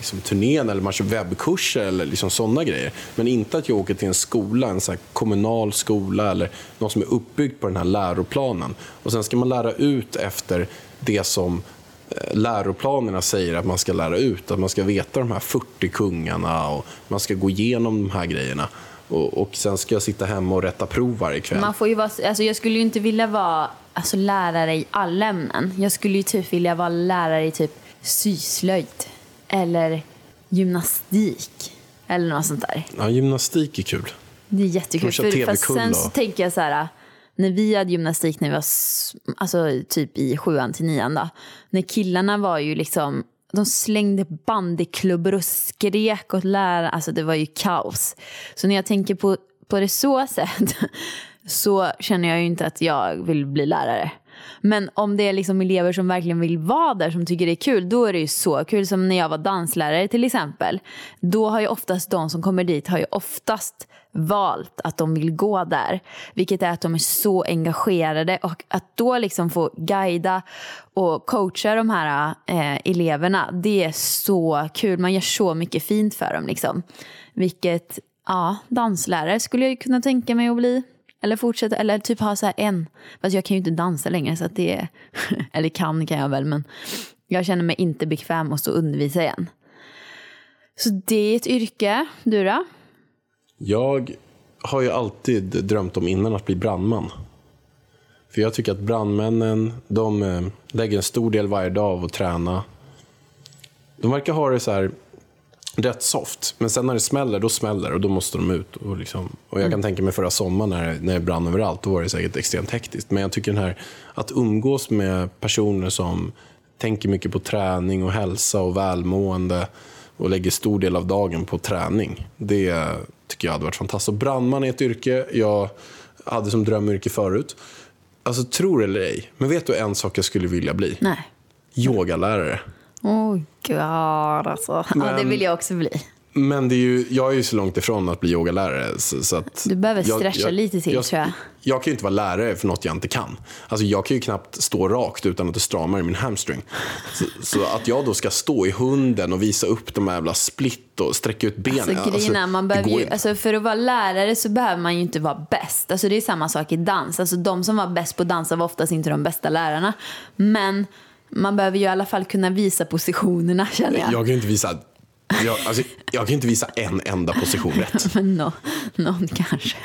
liksom, turnén eller man kör webbkurser eller liksom sådana grejer. Men inte att jag åker till en skola, en så här kommunal skola eller något som är uppbyggt på den här läroplanen. Och sen ska man lära ut efter det som eh, läroplanerna säger att man ska lära ut. Att man ska veta de här 40 kungarna och man ska gå igenom de här grejerna. Och, och sen ska jag sitta hemma och rätta prov varje kväll. Man får ju vara, alltså jag skulle ju inte vilja vara alltså, lärare i alla ämnen. Jag skulle ju typ vilja vara lärare i typ syslöjd eller gymnastik eller något sånt där. Ja, gymnastik är kul. Det är jättekul. För, fast sen så tänker jag så här, när vi hade gymnastik när vi var alltså, typ i sjuan till nian då. När killarna var ju liksom, de slängde bandyklubbor och skrek åt lärarna. Alltså det var ju kaos. Så när jag tänker på, på det så sätt så känner jag ju inte att jag vill bli lärare. Men om det är liksom elever som verkligen vill vara där, som tycker det är kul, då är det ju så kul. Som när jag var danslärare till exempel. Då har ju oftast de som kommer dit har ju oftast valt att de vill gå där. Vilket är att de är så engagerade och att då liksom få guida och coacha de här eh, eleverna, det är så kul. Man gör så mycket fint för dem liksom. Vilket, ja, danslärare skulle jag ju kunna tänka mig att bli. Eller fortsätta, eller typ ha så här en. Fast jag kan ju inte dansa längre så att det är, eller kan kan jag väl men jag känner mig inte bekväm att stå och undervisa igen. Så det är ett yrke. Du då? Jag har ju alltid drömt om innan att bli brandman. För jag tycker att brandmännen, de eh, lägger en stor del varje dag av att träna. De verkar ha det så här rätt soft. Men sen när det smäller, då smäller och då måste de ut. Och, liksom, och jag kan tänka mig förra sommaren när, när det brann överallt, då var det säkert extremt hektiskt. Men jag tycker den här, att umgås med personer som tänker mycket på träning och hälsa och välmående och lägger stor del av dagen på träning. Det tycker jag hade varit fantastiskt. Och brandman är ett yrke jag hade som drömyrke förut. Alltså, tror eller ej, men vet du en sak jag skulle vilja bli? Nej. Yogalärare. Oh god alltså. Ja, det Men- vill jag också bli. Men det är ju, jag är ju så långt ifrån att bli yogalärare. Så, så att Du behöver stretcha lite till, jag, tror jag. Jag kan ju inte vara lärare för något jag inte kan. Alltså, jag kan ju knappt stå rakt utan att det stramar i min hamstring. Så, så att jag då ska stå i hunden och visa upp de här jävla split och sträcka ut benen. Alltså, grejen är, man behöver ju, alltså, för att vara lärare så behöver man ju inte vara bäst. Alltså, det är samma sak i dans. Alltså, de som var bäst på att dansa var oftast inte de bästa lärarna. Men man behöver ju i alla fall kunna visa positionerna känner jag. Jag kan inte visa... Jag, alltså, jag kan inte visa en enda position rätt. Men nå någon kanske.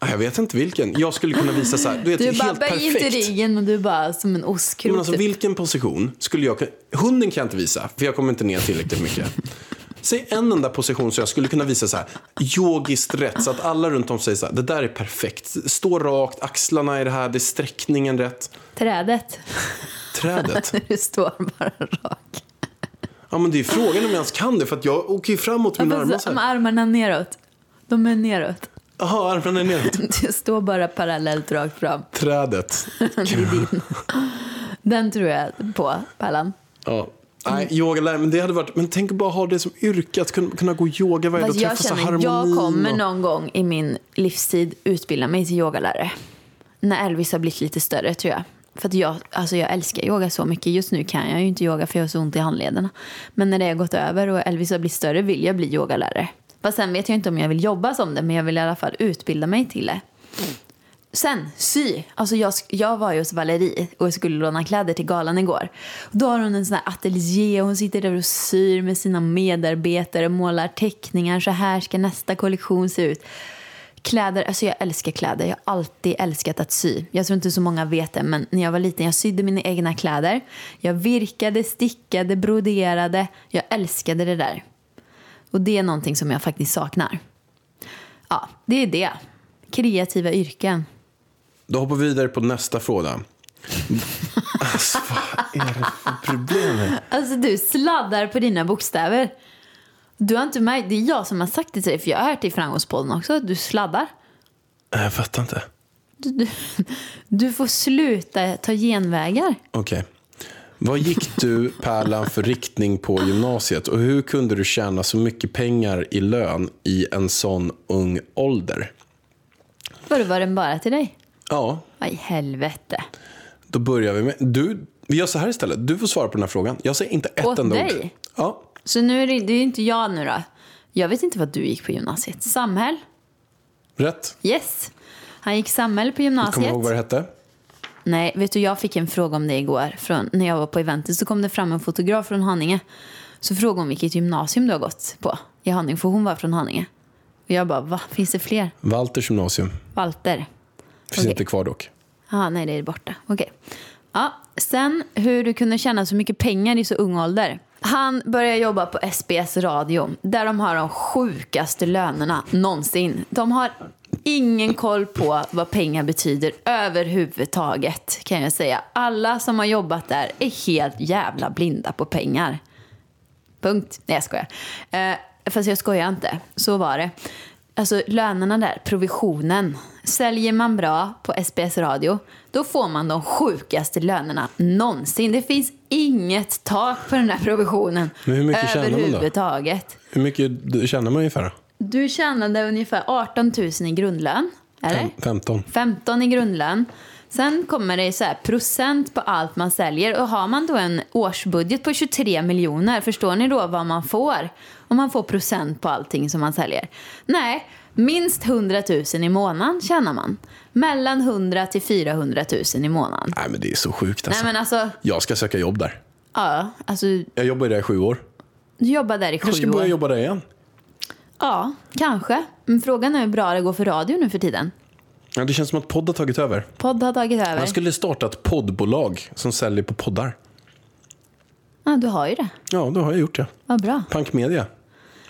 Jag vet inte vilken. Jag skulle kunna visa så här, du vet, Du bara helt perfekt. ryggen och du bara som en ostkrok. Men alltså, typ. vilken position skulle jag kunna... Hunden kan jag inte visa, för jag kommer inte ner tillräckligt mycket. Säg en enda position som jag skulle kunna visa så här, yogiskt rätt, så att alla runt om säger så här, det där är perfekt. Stå rakt, axlarna är det här, det är sträckningen rätt. Trädet. Trädet. du står bara rak. Ja, men det är frågan om jag ens kan det, för att jag åker ju framåt med mina armar Fast så med här. armarna neråt. De är neråt. Jaha, armarna är neråt. Du står bara parallellt rakt fram. Trädet. Det är din. Den tror jag på, Pallan. Ja. Nej, yogalärare, men det hade varit... Men tänk bara ha det som yrke, att kunna, kunna gå yoga varje dag och träffa känner, jag kommer och... någon gång i min livstid utbilda mig till yogalärare. När Elvis har blivit lite större tror jag. För att jag, alltså jag älskar yoga så mycket. Just nu kan jag ju inte yoga för jag har så ont i handlederna. Men när det har gått över och Elvis har blivit större vill jag bli yogalärare. Fast sen vet jag inte om jag vill jobba som det, men jag vill i alla fall utbilda mig till det. Sen, sy. Alltså jag, jag var ju hos Valerie och skulle låna kläder till galan igår. Då har hon en sån här ateljé och hon sitter där och syr med sina medarbetare och målar teckningar. Så här ska nästa kollektion se ut. Kläder, alltså jag älskar kläder. Jag har alltid älskat att sy. Jag tror inte så många vet det, men när jag var liten jag sydde mina egna kläder. Jag virkade, stickade, broderade. Jag älskade det där. Och det är någonting som jag faktiskt saknar. Ja, det är det. Kreativa yrken. Då hoppar vi vidare på nästa fråga. Alltså, vad är det för problem här? Alltså du sladdar på dina bokstäver. Du har inte märkt, det är jag som har sagt det till dig, för jag har hört i Framgångspodden också att du sladdar. Jag fattar inte. Du, du, du får sluta ta genvägar. Okej. Vad gick du, Pärlan, för riktning på gymnasiet? Och hur kunde du tjäna så mycket pengar i lön i en sån ung ålder? Var den bara till dig? Ja, Vad i helvete. då börjar vi med... Du, vi gör så här istället. Du får svara på den här frågan. Jag säger inte ett Åt enda dig? ord. Ja, Så nu är det, det är inte jag nu då. Jag vet inte vad du gick på gymnasiet. Samhäll? Rätt. Yes. Han gick samhäll på Kommer gymnasiet. du ihåg vad det hette? Nej, vet du, jag fick en fråga om det igår. Från, när jag var på eventet så kom det fram en fotograf från Haninge. Så frågade hon vilket gymnasium du har gått på i Haninge, för hon var från Haninge. Och jag bara, va? Finns det fler? Walters gymnasium. Walter? Finns Okej. inte kvar dock. Ja, nej, det är borta. Okej. Ja, sen hur du kunde tjäna så mycket pengar i så ung ålder. Han började jobba på SBS radio där de har de sjukaste lönerna någonsin. De har ingen koll på vad pengar betyder överhuvudtaget kan jag säga. Alla som har jobbat där är helt jävla blinda på pengar. Punkt. Nej, jag skojar. Eh, fast jag skojar inte. Så var det. Alltså lönerna där, provisionen. Säljer man bra på SBS radio, då får man de sjukaste lönerna någonsin. Det finns inget tak på den där provisionen. Men hur mycket tjänar man då? Hur mycket tjänar man ungefär? Du tjänade ungefär 18 000 i grundlön. Eller? Fem- 15. 15 i grundlön. Sen kommer det så här procent på allt man säljer. Och har man då en årsbudget på 23 miljoner, förstår ni då vad man får? Om man får procent på allting som man säljer. Nej, minst 100 000 i månaden tjänar man. Mellan 100 till 400 000 i månaden. Nej men det är så sjukt alltså. Nej men alltså, Jag ska söka jobb där. ja, alltså Jag jobbar där i sju år. du jobbar där i sju ska börja år. jobba där igen. Ja, kanske. Men frågan är hur bra det går för radio nu för tiden. Ja, det känns som att podd har tagit över. Podd har tagit över. Man skulle starta ett poddbolag som säljer på poddar. Ja, du har ju det. Ja, då har jag gjort det. Vad bra. Punk Media.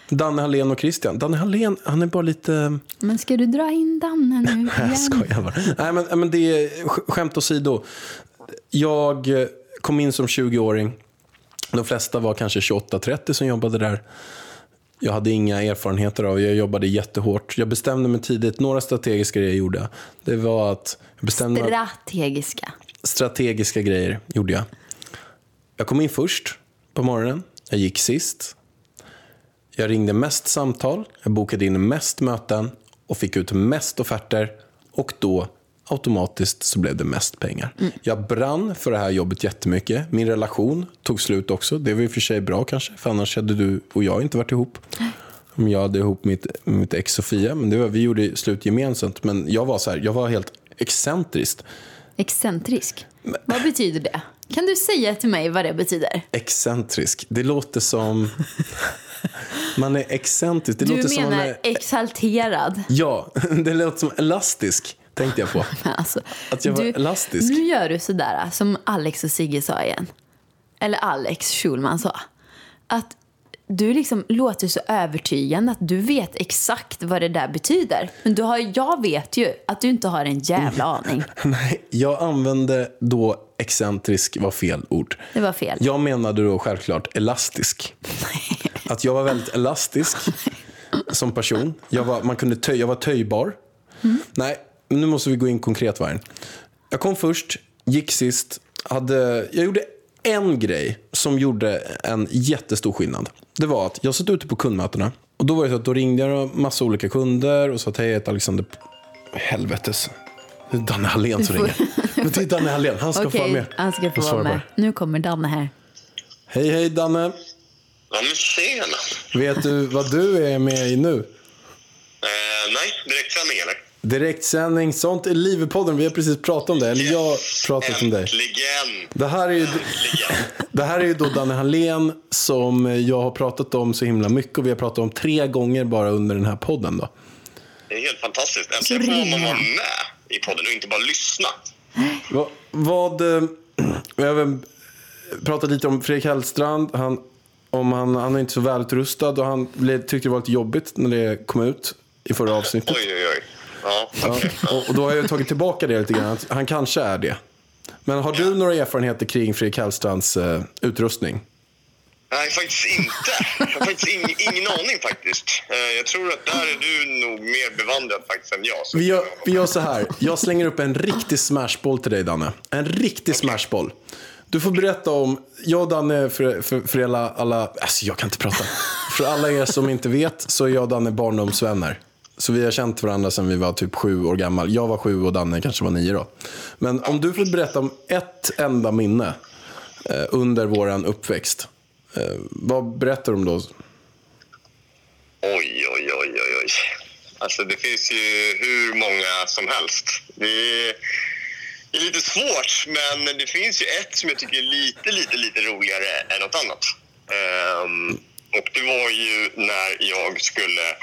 Danne Hallén och Christian. Danne Hallén, han är bara lite... Men ska du dra in Danne nu igen? Jag skojar bara. Nej, men, men det är sk- skämt åsido. Jag kom in som 20-åring. De flesta var kanske 28-30 som jobbade där. Jag hade inga erfarenheter av Jag jobbade jättehårt. Jag bestämde mig tidigt. Några strategiska grejer gjorde jag. Det var att jag bestämde mig Strategiska. strategiska grejer gjorde jag. Jag kom in först på morgonen. Jag gick sist. Jag ringde mest samtal. Jag bokade in mest möten och fick ut mest offerter. Och då automatiskt så blev det mest pengar. Jag brann för det här jobbet jättemycket. Min relation tog slut också. Det var i och för sig bra kanske. För annars hade du och jag inte varit ihop. Om jag hade ihop mitt, mitt ex Sofia. Men det var, vi gjorde slut gemensamt. Men jag var så här, jag var helt excentrisk. Excentrisk. Vad betyder det? Kan du säga till mig vad det betyder? Excentrisk. Det låter som... Man är excentrisk. Det Du låter som man menar är... exalterad. Ja, det låter som elastisk, tänkte jag på. Alltså, Att jag var du, elastisk. Nu gör du sådär som Alex och Sigge sa igen. Eller Alex Schulman sa. Att du liksom låter så övertygande att du vet exakt vad det där betyder. Men du har, jag vet ju att du inte har en jävla aning. Nej, jag använde då excentrisk var fel ord. Det var fel. Jag menade då självklart elastisk. Att jag var väldigt elastisk som person. Jag var, man kunde töj, jag var töjbar. Nej, men nu måste vi gå in konkret Vargen. Jag kom först, gick sist. Hade, jag gjorde en grej som gjorde en jättestor skillnad. Det var att jag satt ute på kundmötena. Och då var det så att då ringde jag massa olika kunder och sa att hej, jag heter Alexander... Helvetes. Det är Danne Hallén som får- ringer. Men det är Danne Hallén, han ska få vara med. han ska få vara med. Nu kommer Danne här. Hej, hej Danne. Ja, men tjena. Vet du vad du är med i nu? Eh, nej, direktsändning eller? Direktsändning, sånt är Liverpodden. Vi har precis pratat om det. Eller jag har pratat om det. Äntligen! Det här är ju, det här är ju då Danne Hallén som jag har pratat om så himla mycket. Och vi har pratat om tre gånger bara under den här podden. Då. Det är helt fantastiskt. Äntligen får man vara med i podden och inte bara lyssna. Va, vad... eh, Jag pratat lite om Fredrik Hellstrand. Han, om han, han är inte så välutrustad och han tyckte det var lite jobbigt när det kom ut i förra avsnittet. Oj, oj, oj. Ja, Ja, och, och då har jag tagit tillbaka det lite grann. Han kanske är det. Men har du några erfarenheter kring Fredrik Hellstrands eh, utrustning? Nej, faktiskt inte. Jag har faktiskt ing, ingen aning faktiskt. Eh, jag tror att där är du nog mer bevandrad faktiskt än jag. Vi gör, vi gör så här. Jag slänger upp en riktig smashboll till dig, Danne. En riktig smashboll. Du får berätta om, jag och Danne, för, för, för alla, alla, alltså jag kan inte prata. För alla er som inte vet så är jag och Danne barndomsvänner. Så vi har känt varandra sedan vi var typ sju år gammal. Jag var sju och Danne kanske var nio då. Men om du får berätta om ett enda minne eh, under våran uppväxt. Eh, vad berättar de då? Oj, oj, oj, oj, oj. Alltså det finns ju hur många som helst. Det är, det är lite svårt, men det finns ju ett som jag tycker är lite, lite, lite roligare än något annat. Ehm, och det var ju när jag skulle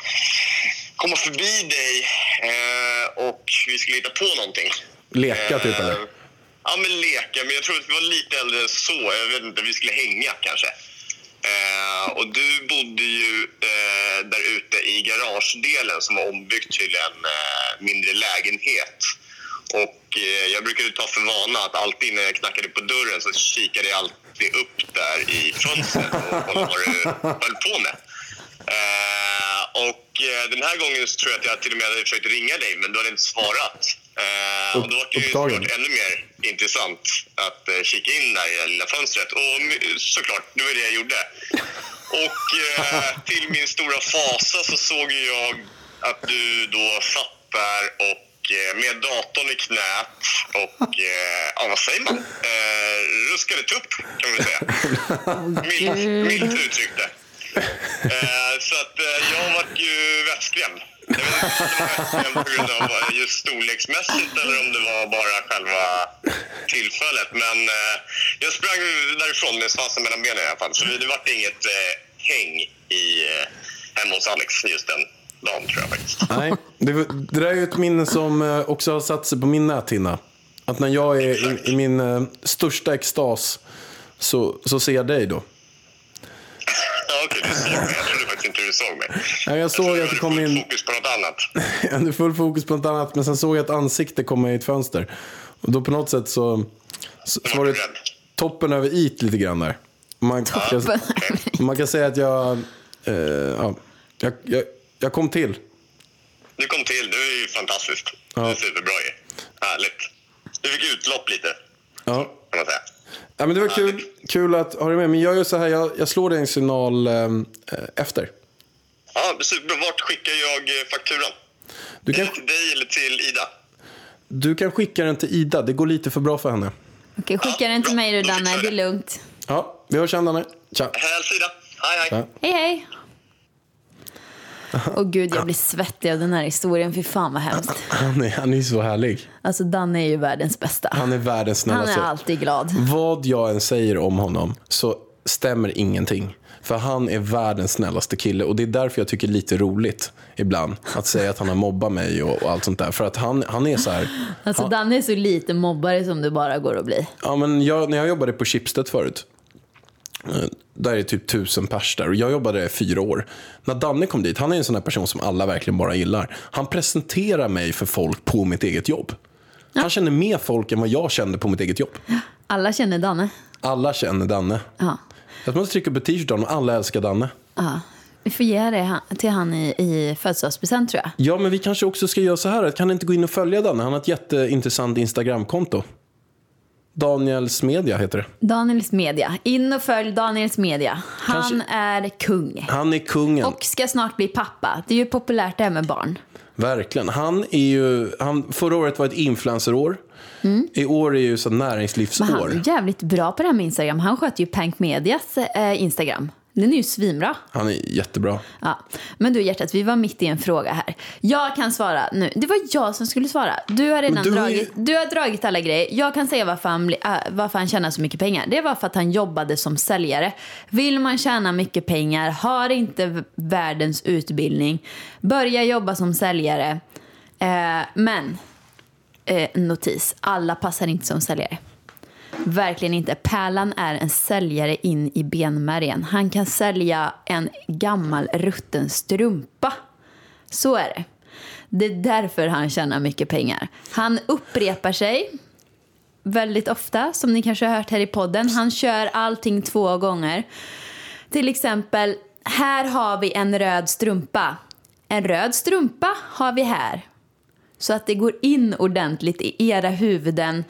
komma förbi dig eh, och vi skulle hitta på någonting. Leka typ Eh, eller? Ja, men leka. Men jag tror att vi var lite äldre än så. Jag vet inte, vi skulle hänga kanske. Eh, och du bodde ju eh, där ute i garagedelen som var ombyggd till en eh, mindre lägenhet. Och eh, jag brukade ta för vana att alltid när jag knackade på dörren så kikade jag alltid upp där i fönstret och kollade vad du höll på med. Eh, och eh, den här gången så tror jag att jag till och med hade försökt ringa dig, men du hade inte svarat. Eh, och då var det ju såklart ännu mer intressant att eh, kika in där i det lilla fönstret. Och såklart, det var det jag gjorde. Och eh, till min stora fasa så såg jag att du då satt där och med datorn i knät och, ja vad säger man, ruskade tupp kan man säga. Milt, milt uttryckt det. Så att eh, jag vart ju vettskrämd. Jag vet inte om det var vettskrämd på grund av eh, just storleksmässigt eller om det var bara själva tillfället. Men eh, jag sprang därifrån med svansen mellan benen i alla fall. Så det, vart inget eh, häng i, eh, hemma hos Alex just den dagen tror jag faktiskt. Nej, det, det där är ju ett minne som eh, också har satt sig på min näthinna. Att när jag är i, i min eh, största extas så, så ser jag dig då. Ja, okej, du såg mig. Jag trodde faktiskt inte du såg mig. Ja, jag såg trodde att du det kom in- fokus på något annat. Jag hade full fokus på något annat, men sen såg jag ett ansikte komma i ett fönster. Och då på något sätt så, så Då var det toppen över it lite grann där. Man kan, man kan säga att jag, eh, ja, jag, jag, jag kom till. Du kom till. Du är ju fantastisk. Du är superbra ju. Härligt. Du fick utlopp lite, Ja. kan man säga. Ja, men det var kul, kul att ha dig med. Men jag gör så här, jag, jag slår dig en signal eh, efter. Ja, superbra. Vart skickar jag eh, fakturan? Du kan, det till dig eller till Ida? du kan skicka den till Ida, det går lite för bra för henne. Okej, skicka den till mig du Danne, det är lugnt. Ja, vi hörs sen Danne. Tja. Häls Ida. Hej, hej. Ja. Hej hej! Åh gud, jag blir svettig av den här historien. Fy fan vad hemskt. Han är, han är så härlig. Alltså Danne är ju världens bästa. Han är världens Han snällaste. är alltid glad. Vad jag än säger om honom så stämmer ingenting. För han är världens snällaste kille och det är därför jag tycker det är lite roligt ibland att säga att han har mobbat mig och, och allt sånt där. För att han, han är så här, Alltså Danne är så lite mobbare som det bara går att bli. ja men jag, när jag jobbade på Schibsted förut, där är typ tusen pers där och jag jobbade där i fyra år. När Danne kom dit, han är en sån här person som alla verkligen bara gillar. Han presenterar mig för folk på mitt eget jobb. Han känner mer folk än vad jag kände på mitt eget jobb. Alla känner Danne. Alla känner Danne. Ja. Jag måste trycka ett t-shirt honom. Alla älskar Danne. ja. Vi får ge det till han i, i födelsedagspresent tror jag. Ja, men vi kanske också ska göra så här. Kan inte gå in och följa Danne? Han har ett jätteintressant Instagramkonto. Daniels Media heter det. Daniels Media. In och följ Daniels Media. Han Kanske- är kung. Han är kungen. Och ska snart bli pappa. Det är ju populärt det här med barn. Verkligen. Han är ju, han, förra året var ett influencerår. I år är ju så Men han näringslivsår. är jävligt bra på det här med Instagram. Han sköter ju Pank Medias eh, Instagram. Den är ju svinbra. Han är jättebra. Ja. Men du hjärtat, vi var mitt i en fråga här. Jag kan svara nu. Det var jag som skulle svara. Du har redan du har ju- dragit, du har dragit alla grejer. Jag kan säga varför han, äh, varför han tjänar så mycket pengar. Det var för att han jobbade som säljare. Vill man tjäna mycket pengar, har inte världens utbildning, börja jobba som säljare. Eh, men, eh, notis, alla passar inte som säljare. Verkligen inte. Pärlan är en säljare in i benmärgen. Han kan sälja en gammal rutten strumpa. Så är det. Det är därför han tjänar mycket pengar. Han upprepar sig väldigt ofta, som ni kanske har hört här i podden. Han kör allting två gånger. Till exempel, här har vi en röd strumpa. En röd strumpa har vi här. Så att det går in ordentligt i era huvuden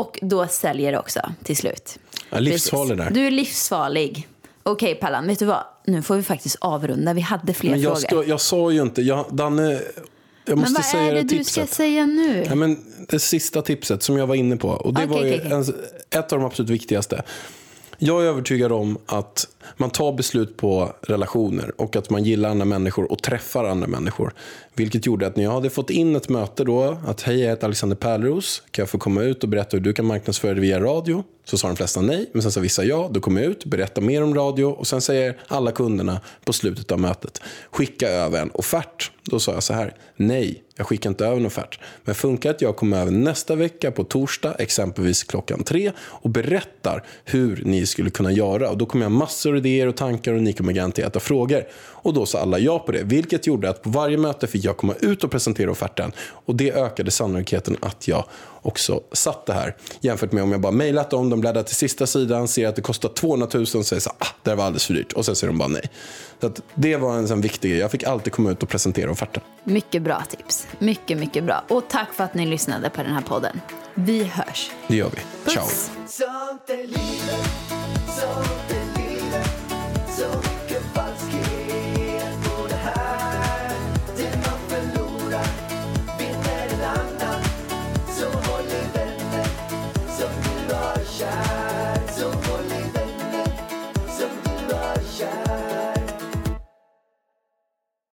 och då säljer det också till slut. Ja, livsfarlig där. Du är livsfarlig. Okej Pallan, vet du vad? Nu får vi faktiskt avrunda. Vi hade fler Men jag, frågor. ska, jag sa ju inte, jag, Danne, jag måste Men vad säga är det det du tipset. ska säga nu? Ja, men det sista tipset som jag var inne på. Och det Okej, var okej. En, ett av de absolut viktigaste. Jag är övertygad om att man tar beslut på relationer och att man gillar andra människor och träffar andra människor. Vilket gjorde att när jag hade fått in ett möte då, att hej jag heter Alexander Pärleros, kan jag få komma ut och berätta hur du kan marknadsföra dig via radio? Så sa de flesta nej, men sen sa vissa ja, då kom jag ut, berätta mer om radio och sen säger alla kunderna på slutet av mötet, skicka över en offert. Då sa jag så här, nej, jag skickar inte över en offert. Men funkar att jag kommer över nästa vecka på torsdag, exempelvis klockan tre och berättar hur ni skulle kunna göra. Och då kommer jag ha massor av idéer och tankar och ni kommer garanterat ha frågor. Och då sa alla ja på det, vilket gjorde att på varje möte fick jag komma ut och presentera offerten. Och det ökade sannolikheten att jag också satt det här. Jämfört med om jag bara mejlat dem, de bläddrar till sista sidan, ser att det kostar 200 000 och säger så ah, det var alldeles för dyrt. Och sen säger de bara nej. Så det var en sån viktig grej. Jag fick alltid komma ut och presentera offerten. Mycket bra tips. Mycket, mycket bra. Och tack för att ni lyssnade på den här podden. Vi hörs. Det gör vi. Puss. Ciao.